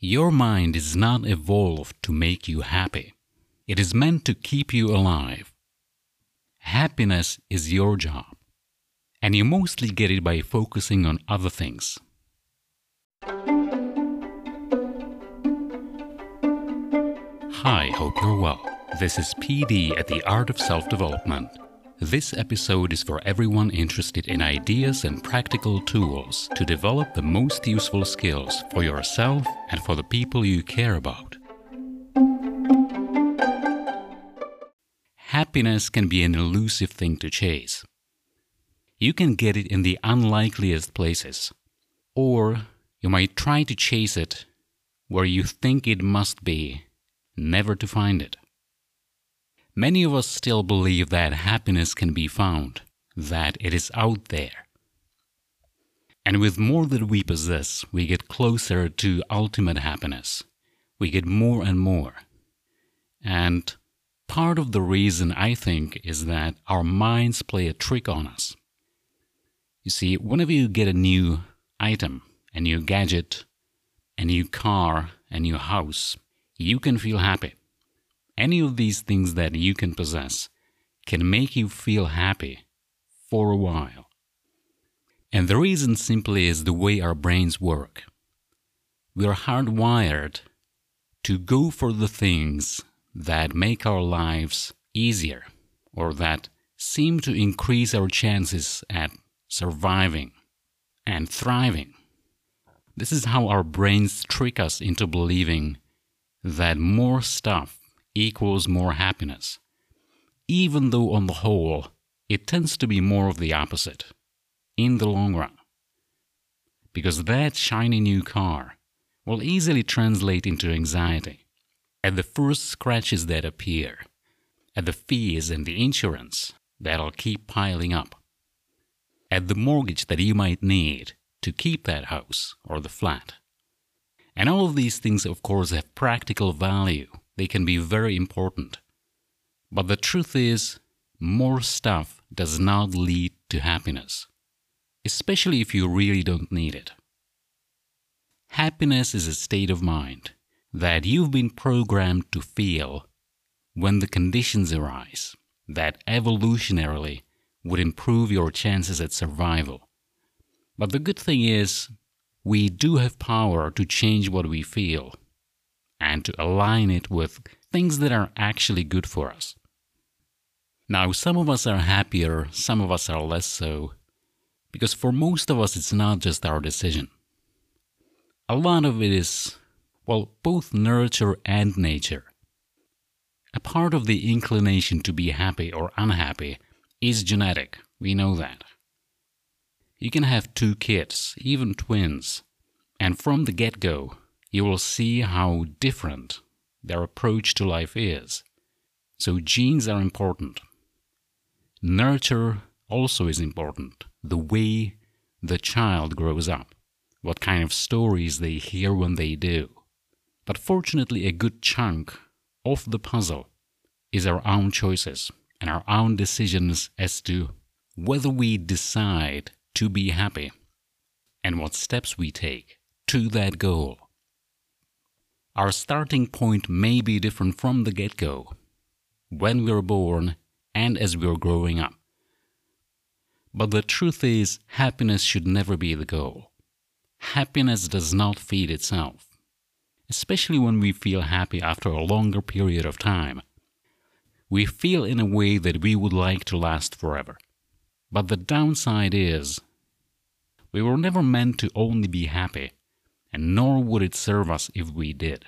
Your mind is not evolved to make you happy. It is meant to keep you alive. Happiness is your job, and you mostly get it by focusing on other things. Hi, hope you're well. This is PD at the Art of Self Development. This episode is for everyone interested in ideas and practical tools to develop the most useful skills for yourself and for the people you care about. Happiness can be an elusive thing to chase. You can get it in the unlikeliest places, or you might try to chase it where you think it must be, never to find it. Many of us still believe that happiness can be found, that it is out there. And with more that we possess, we get closer to ultimate happiness. We get more and more. And part of the reason I think is that our minds play a trick on us. You see, whenever you get a new item, a new gadget, a new car, a new house, you can feel happy any of these things that you can possess can make you feel happy for a while. And the reason simply is the way our brains work. We are hardwired to go for the things that make our lives easier or that seem to increase our chances at surviving and thriving. This is how our brains trick us into believing that more stuff equals more happiness, even though on the whole it tends to be more of the opposite in the long run. Because that shiny new car will easily translate into anxiety at the first scratches that appear, at the fees and the insurance that'll keep piling up, at the mortgage that you might need to keep that house or the flat. And all of these things, of course, have practical value they can be very important. But the truth is, more stuff does not lead to happiness, especially if you really don't need it. Happiness is a state of mind that you've been programmed to feel when the conditions arise that evolutionarily would improve your chances at survival. But the good thing is, we do have power to change what we feel and to align it with things that are actually good for us. Now, some of us are happier, some of us are less so, because for most of us, it's not just our decision. A lot of it is, well, both nurture and nature. A part of the inclination to be happy or unhappy is genetic, we know that. You can have two kids, even twins, and from the get go, you will see how different their approach to life is. So, genes are important. Nurture also is important. The way the child grows up, what kind of stories they hear when they do. But fortunately, a good chunk of the puzzle is our own choices and our own decisions as to whether we decide to be happy and what steps we take to that goal. Our starting point may be different from the get go, when we are born and as we are growing up. But the truth is, happiness should never be the goal. Happiness does not feed itself, especially when we feel happy after a longer period of time. We feel in a way that we would like to last forever. But the downside is, we were never meant to only be happy and nor would it serve us if we did.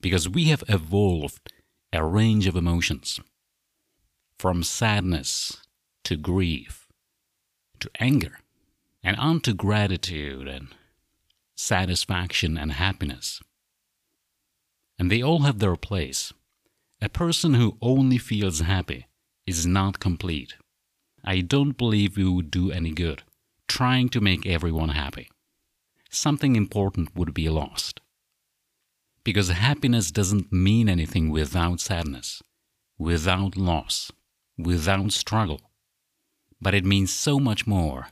Because we have evolved a range of emotions from sadness to grief to anger and on to gratitude and satisfaction and happiness. And they all have their place. A person who only feels happy is not complete. I don't believe we would do any good trying to make everyone happy something important would be lost. Because happiness doesn't mean anything without sadness, without loss, without struggle. But it means so much more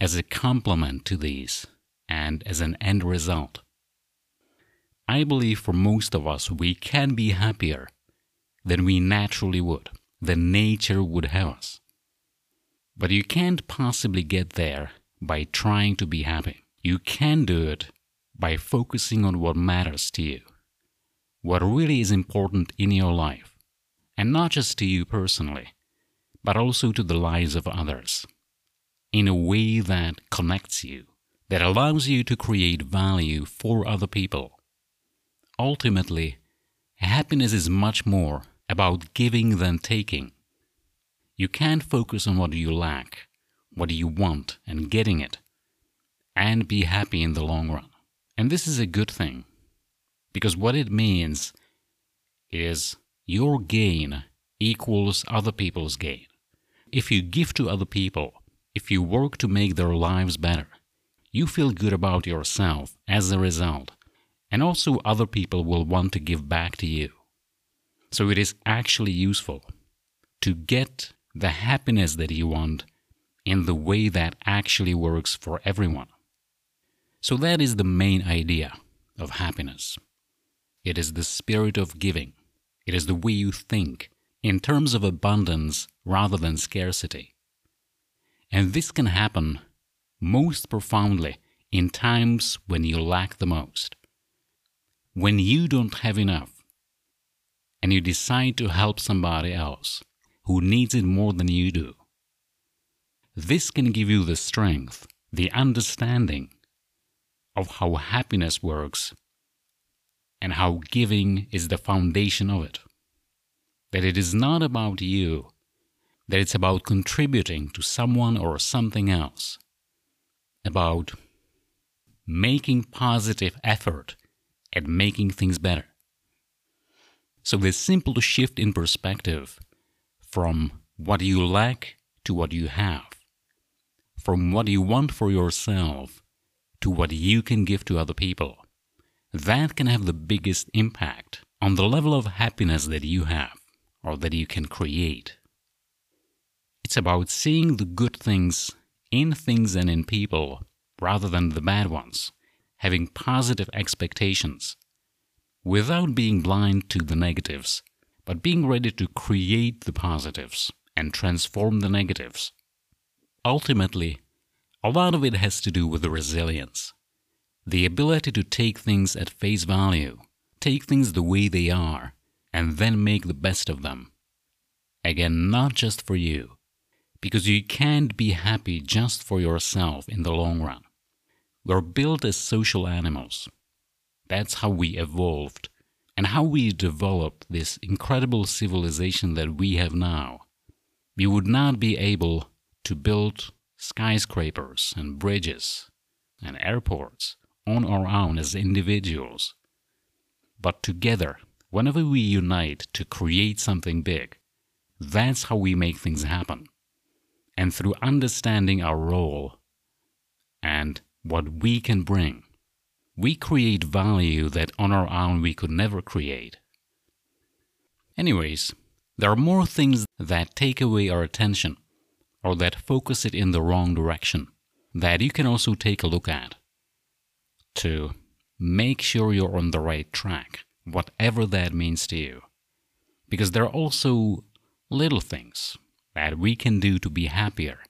as a complement to these and as an end result. I believe for most of us, we can be happier than we naturally would, than nature would have us. But you can't possibly get there by trying to be happy. You can do it by focusing on what matters to you, what really is important in your life, and not just to you personally, but also to the lives of others, in a way that connects you, that allows you to create value for other people. Ultimately, happiness is much more about giving than taking. You can't focus on what you lack, what you want, and getting it, and be happy in the long run. And this is a good thing, because what it means is your gain equals other people's gain. If you give to other people, if you work to make their lives better, you feel good about yourself as a result, and also other people will want to give back to you. So it is actually useful to get the happiness that you want in the way that actually works for everyone. So that is the main idea of happiness. It is the spirit of giving. It is the way you think in terms of abundance rather than scarcity. And this can happen most profoundly in times when you lack the most. When you don't have enough and you decide to help somebody else who needs it more than you do. This can give you the strength, the understanding of how happiness works and how giving is the foundation of it. That it is not about you, that it's about contributing to someone or something else, about making positive effort at making things better. So, this simple to shift in perspective from what you lack to what you have, from what you want for yourself to what you can give to other people, that can have the biggest impact on the level of happiness that you have or that you can create. It's about seeing the good things in things and in people rather than the bad ones, having positive expectations without being blind to the negatives, but being ready to create the positives and transform the negatives. Ultimately, a lot of it has to do with resilience, the ability to take things at face value, take things the way they are, and then make the best of them. Again, not just for you, because you can't be happy just for yourself in the long run. We're built as social animals. That's how we evolved and how we developed this incredible civilization that we have now. We would not be able to build skyscrapers and bridges and airports on our own as individuals. But together, whenever we unite to create something big, that's how we make things happen. And through understanding our role and what we can bring, we create value that on our own we could never create. Anyways, there are more things that take away our attention or that focus it in the wrong direction that you can also take a look at to make sure you're on the right track, whatever that means to you. Because there are also little things that we can do to be happier,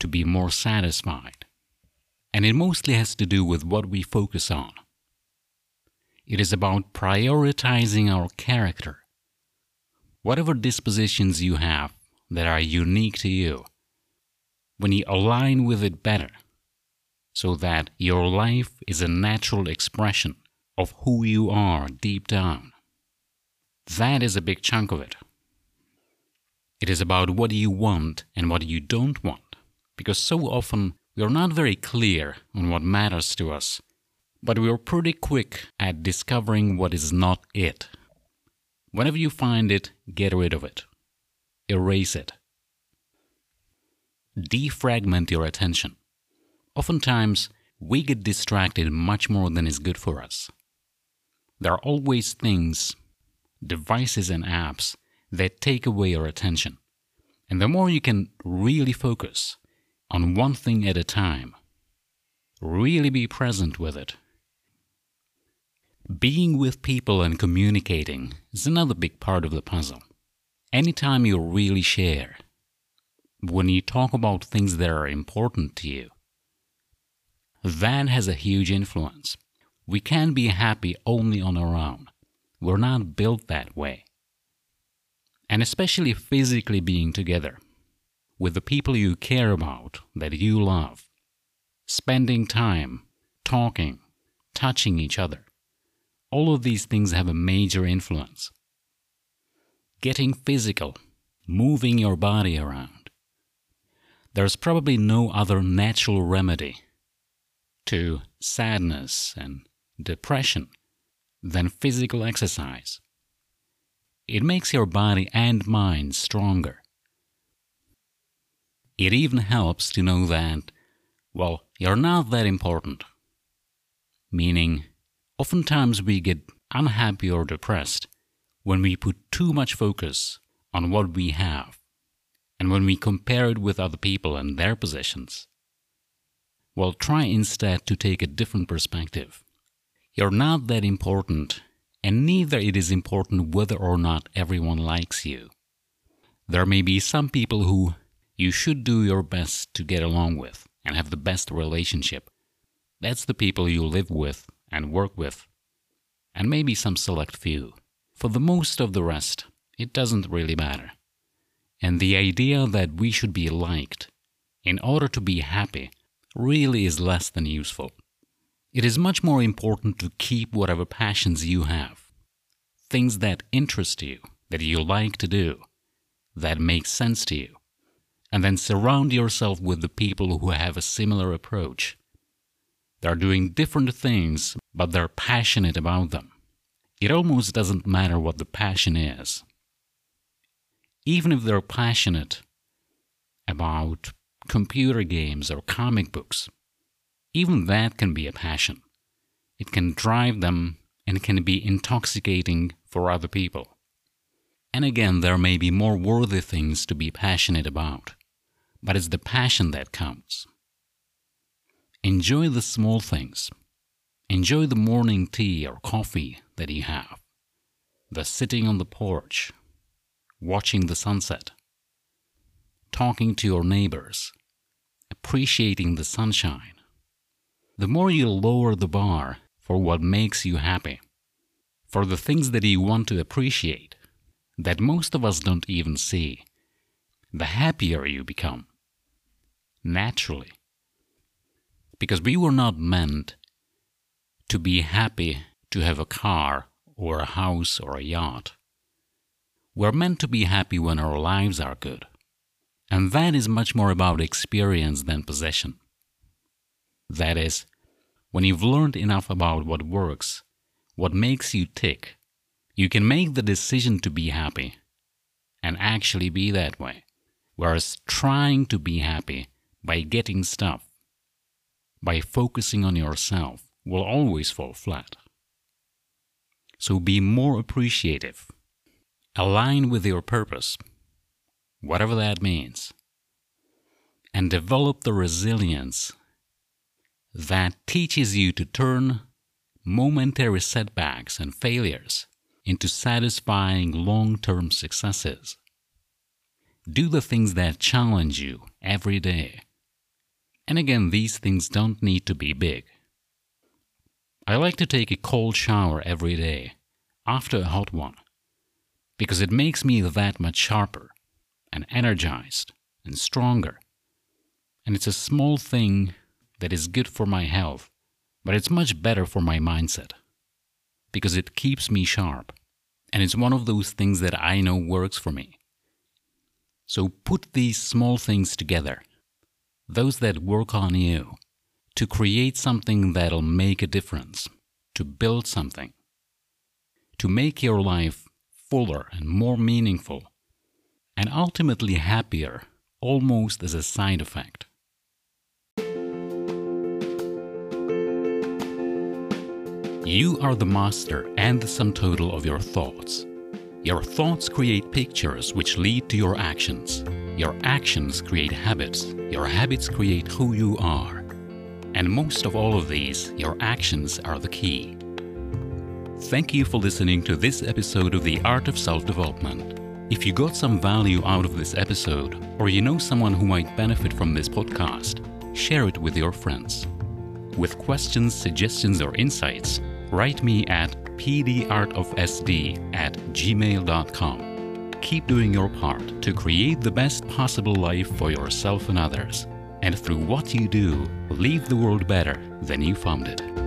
to be more satisfied. And it mostly has to do with what we focus on. It is about prioritizing our character. Whatever dispositions you have that are unique to you, when you align with it better, so that your life is a natural expression of who you are deep down. That is a big chunk of it. It is about what you want and what you don't want, because so often we are not very clear on what matters to us, but we are pretty quick at discovering what is not it. Whenever you find it, get rid of it. Erase it defragment your attention. Oftentimes, we get distracted much more than is good for us. There are always things, devices, and apps that take away our attention. And the more you can really focus on one thing at a time, really be present with it, Being with people and communicating is another big part of the puzzle. Anytime you really share, when you talk about things that are important to you, that has a huge influence. We can't be happy only on our own. We're not built that way. And especially physically being together with the people you care about, that you love, spending time, talking, touching each other. All of these things have a major influence. Getting physical, moving your body around. There's probably no other natural remedy to sadness and depression than physical exercise. It makes your body and mind stronger. It even helps to know that, well, you're not that important. Meaning, oftentimes we get unhappy or depressed when we put too much focus on what we have and when we compare it with other people and their possessions. Well, try instead to take a different perspective. You're not that important, and neither it is important whether or not everyone likes you. There may be some people who you should do your best to get along with and have the best relationship. That's the people you live with and work with, and maybe some select few. For the most of the rest, it doesn't really matter. And the idea that we should be liked in order to be happy really is less than useful. It is much more important to keep whatever passions you have, things that interest you, that you like to do, that make sense to you, and then surround yourself with the people who have a similar approach. They're doing different things, but they're passionate about them. It almost doesn't matter what the passion is. Even if they're passionate about computer games or comic books. Even that can be a passion. It can drive them and it can be intoxicating for other people. And again, there may be more worthy things to be passionate about, but it's the passion that counts. Enjoy the small things. Enjoy the morning tea or coffee that you have, the sitting on the porch, watching the sunset talking to your neighbors, appreciating the sunshine. The more you lower the bar for what makes you happy, for the things that you want to appreciate, that most of us don't even see, the happier you become. Naturally. Because we were not meant to be happy to have a car or a house or a yacht. We're meant to be happy when our lives are good. And that is much more about experience than possession. That is, when you've learned enough about what works, what makes you tick, you can make the decision to be happy and actually be that way. Whereas trying to be happy by getting stuff, by focusing on yourself, will always fall flat. So be more appreciative. Align with your purpose whatever that means, and develop the resilience that teaches you to turn momentary setbacks and failures into satisfying long term successes. Do the things that challenge you every day. And again, these things don't need to be big. I like to take a cold shower every day after a hot one because it makes me that much sharper and energized and stronger. And it's a small thing that is good for my health, but it's much better for my mindset because it keeps me sharp. And it's one of those things that I know works for me. So put these small things together, those that work on you, to create something that'll make a difference, to build something, to make your life fuller and more meaningful and ultimately happier almost as a side effect. You are the master and the sum total of your thoughts. Your thoughts create pictures which lead to your actions. Your actions create habits. Your habits create who you are. And most of all of these, your actions are the key. Thank you for listening to this episode of The Art of Self Development. If you got some value out of this episode, or you know someone who might benefit from this podcast, share it with your friends. With questions, suggestions, or insights, write me at pdartofsd at gmail.com. Keep doing your part to create the best possible life for yourself and others. And through what you do, leave the world better than you found it.